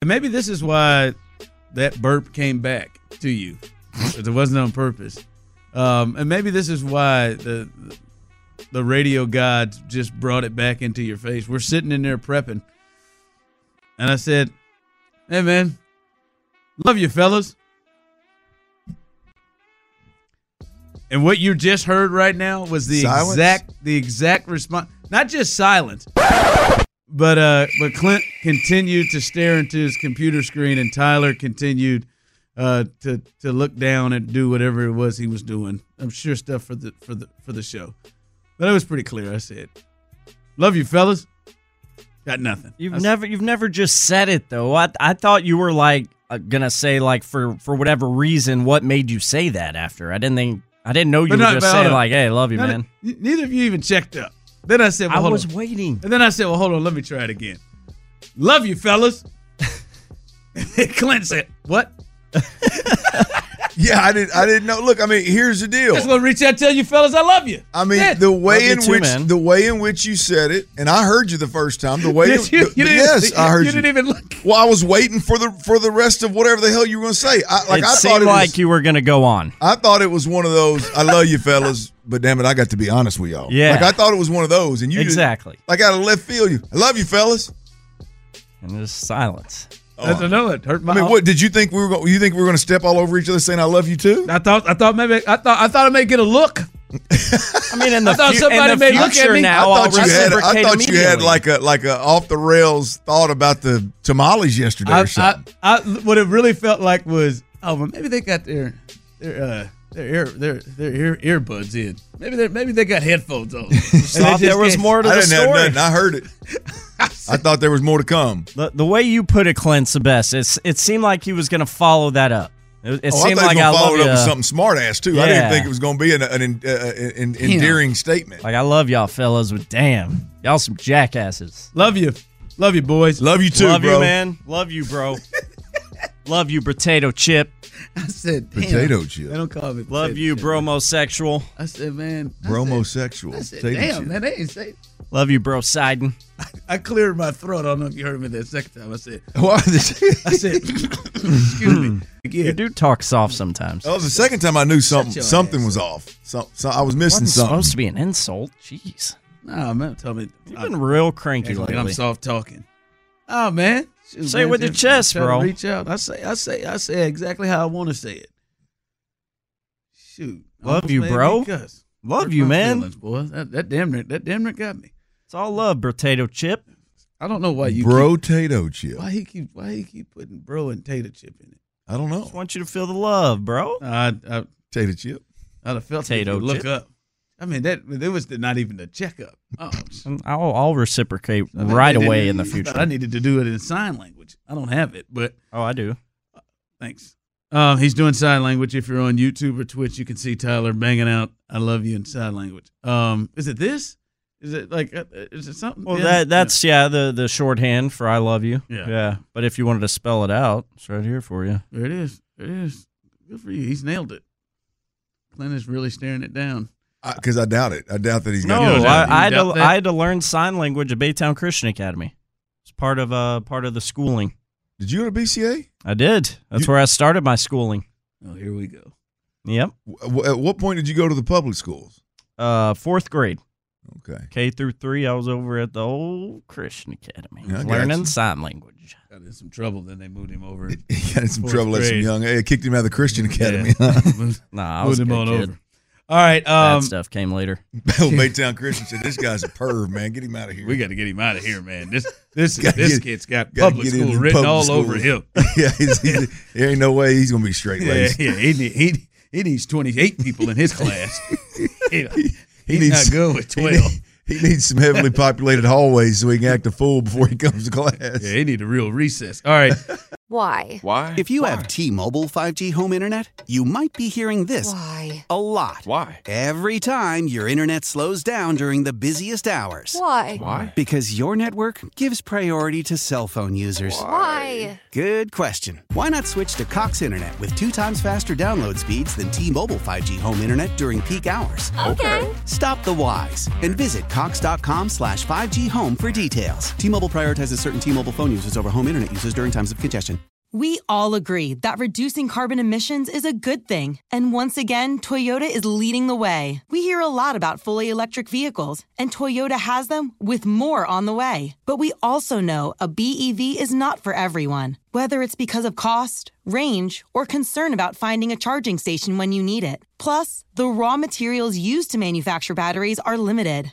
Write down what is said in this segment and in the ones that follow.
And maybe this is why that burp came back to you. it wasn't on purpose. Um, and maybe this is why the the radio gods just brought it back into your face. We're sitting in there prepping. And I said, Hey man, love you fellas. And what you just heard right now was the Silence? exact the exact response. Not just silence, but uh, but Clint continued to stare into his computer screen, and Tyler continued uh, to to look down and do whatever it was he was doing. I'm sure stuff for the for the for the show, but it was pretty clear. I said, "Love you, fellas." Got nothing. You've never you've never just said it though. I I thought you were like uh, gonna say like for for whatever reason what made you say that after. I didn't think I didn't know you were not- just saying like, "Hey, love you, man." Neither of you even checked up. Then I said, well, I hold was on. waiting. And then I said, well, hold on, let me try it again. Love you, fellas. Clint said, what? Yeah, I didn't. I didn't know. Look, I mean, here's the deal. Just gonna reach out and tell you fellas I love you. I mean, That's the way you in too, which man. the way in which you said it, and I heard you the first time. The way, Did you? the- You didn't- yes, I heard you you. didn't even look. Well, I was waiting for the for the rest of whatever the hell you were going to say. I, like it I thought seemed it like was, you were gonna go on. I thought it was one of those. I love you, fellas, but damn it, I got to be honest with y'all. Yeah. like I thought it was one of those, and you just- Exactly. like out of left field, you. I love you, fellas. And there's silence. I don't know. It hurt my. I mean, what did you think we were? going You think we were going to step all over each other saying I love you too? I thought. I thought maybe. I thought. I thought I may get a look. I mean, in the, I thought fu- somebody in the may look at me. now, I I'll thought you had. I thought you had like a like a off the rails thought about the tamales yesterday I, or something. I, I, what it really felt like was, oh, well, maybe they got their their uh, their ear their their ear earbuds in. Maybe they maybe they got headphones on. And they there was more to I the didn't have story. nothing. I heard it. I thought there was more to come. The, the way you put it, Clint's the best. It's, it seemed like he was going to follow that up. It, it Oh, I seemed thought like he I was love going to follow it up you. with something smart ass too. I didn't think it was going to be an, an, an, uh, an endearing statement. Like I love y'all fellas, but damn, y'all some jackasses. Love you, love you, boys. Love you too, love bro. you, man. Love you, bro. love you, potato chip. I said, damn. Potato chip. They don't call me. Love potato you, chip. bromosexual. I said, man. I said- Bromosexual. I said, Potato damn, chip. man, they ain't say. Love you, bro. Sidon. I cleared my throat. I don't know if you heard me that second time. I said, Why this- I said, excuse me. You do talk soft sometimes. That was the second time I knew something. Something ass was off. So, so I was missing Wasn't something. supposed to be an insult. Jeez, Nah, man, tell me. you've been real cranky like lately. I'm soft talking. Oh man, Shoot, Say it man, with your chest, bro. Reach out. I say, I say, I say exactly how I want to say it. Shoot, Love you, bro. Love Hurt you, man. feelings, boy. That, that damn near, that damn near got me. It's all love, potato chip. I don't know why you Bro, Keep, tato chip. why he keep why he keep putting bro and tater chip in it. I don't know. Just want you to feel the love, bro. I I Tato chip. I'd have felt Potato it if you look up. I mean that it was not even the checkup. Oh, I'll, I'll reciprocate I mean, right away in the future. I needed to do it in sign language. I don't have it, but Oh, I do. Thanks. Um, he's doing sign language. If you're on YouTube or Twitch, you can see Tyler banging out "I love you" in sign language. Um, is it this? Is it like? Uh, is it something? Well, Yeah. that that's yeah the the shorthand for "I love you." Yeah. yeah. But if you wanted to spell it out, it's right here for you. there it is. There it is. Good for you. He's nailed it. Clint is really staring it down. Because I, doubt it. I doubt that he's got No, You don't I, doubt- I had you to that? I had to learn sign language at Baytown Christian Academy. It's part of uh part of the schooling. Did you go to BCA? I did. That's You- where I started my schooling. Oh, here we go. Yep. W- At what point did you go to the public schools? Uh, fourth grade. Okay. K through three, I was over at the old Christian Academy, Yeah, learning you. sign language. Got in some trouble. Then they moved him over. He got in some Fourth trouble at some grade. young age. Kicked him out of the Christian Academy. Yeah. moved Nah, I was a him on kid. over. All right. Bad Um, stuff came later. Old Baytown Christian said, "This guy's a perv, man. Get him out of here." we got to get him out of here, man. This this this get- kid's got public school in written public all school. over him. yeah, he's, he's, there ain't no way he's gonna be straight Yeah, laced. yeah. He, need, he he needs twenty eight people in his class. He, he's needs- not good with He, twelve. need- he needs some heavily populated hallways so he can act a fool before he comes to class. Yeah, he need a real recess. All right. Why? Why? If you have T-Mobile 5G home internet, you might be hearing this Why? a lot. Why? Every time your internet slows down during the busiest hours. Why? Why? Because your network gives priority to cell phone users. Why? Good question. Why not switch to Cox Internet with two times faster download speeds than T-Mobile 5G home internet during peak hours? Okay. Stop the whys and visit cox.com slash 5G home for details. T-Mobile prioritizes certain T-Mobile phone users over home internet users during times of congestion. We all agree that reducing carbon emissions is a good thing. And once again, Toyota is leading the way. We hear a lot about fully electric vehicles, and Toyota has them with more on the way. But we also know a BEV is not for everyone, whether it's because of cost, range, or concern about finding a charging station when you need it. Plus, the raw materials used to manufacture batteries are limited.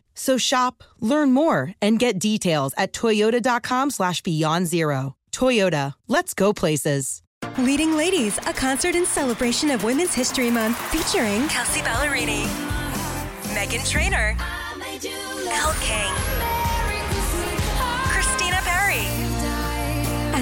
So shop, learn more, and get details at toyota.com slash beyond zero. Toyota, let's go places. Leading Ladies, a concert in celebration of Women's History Month featuring Kelsea Ballerini, Meghan Trainor, Elle King,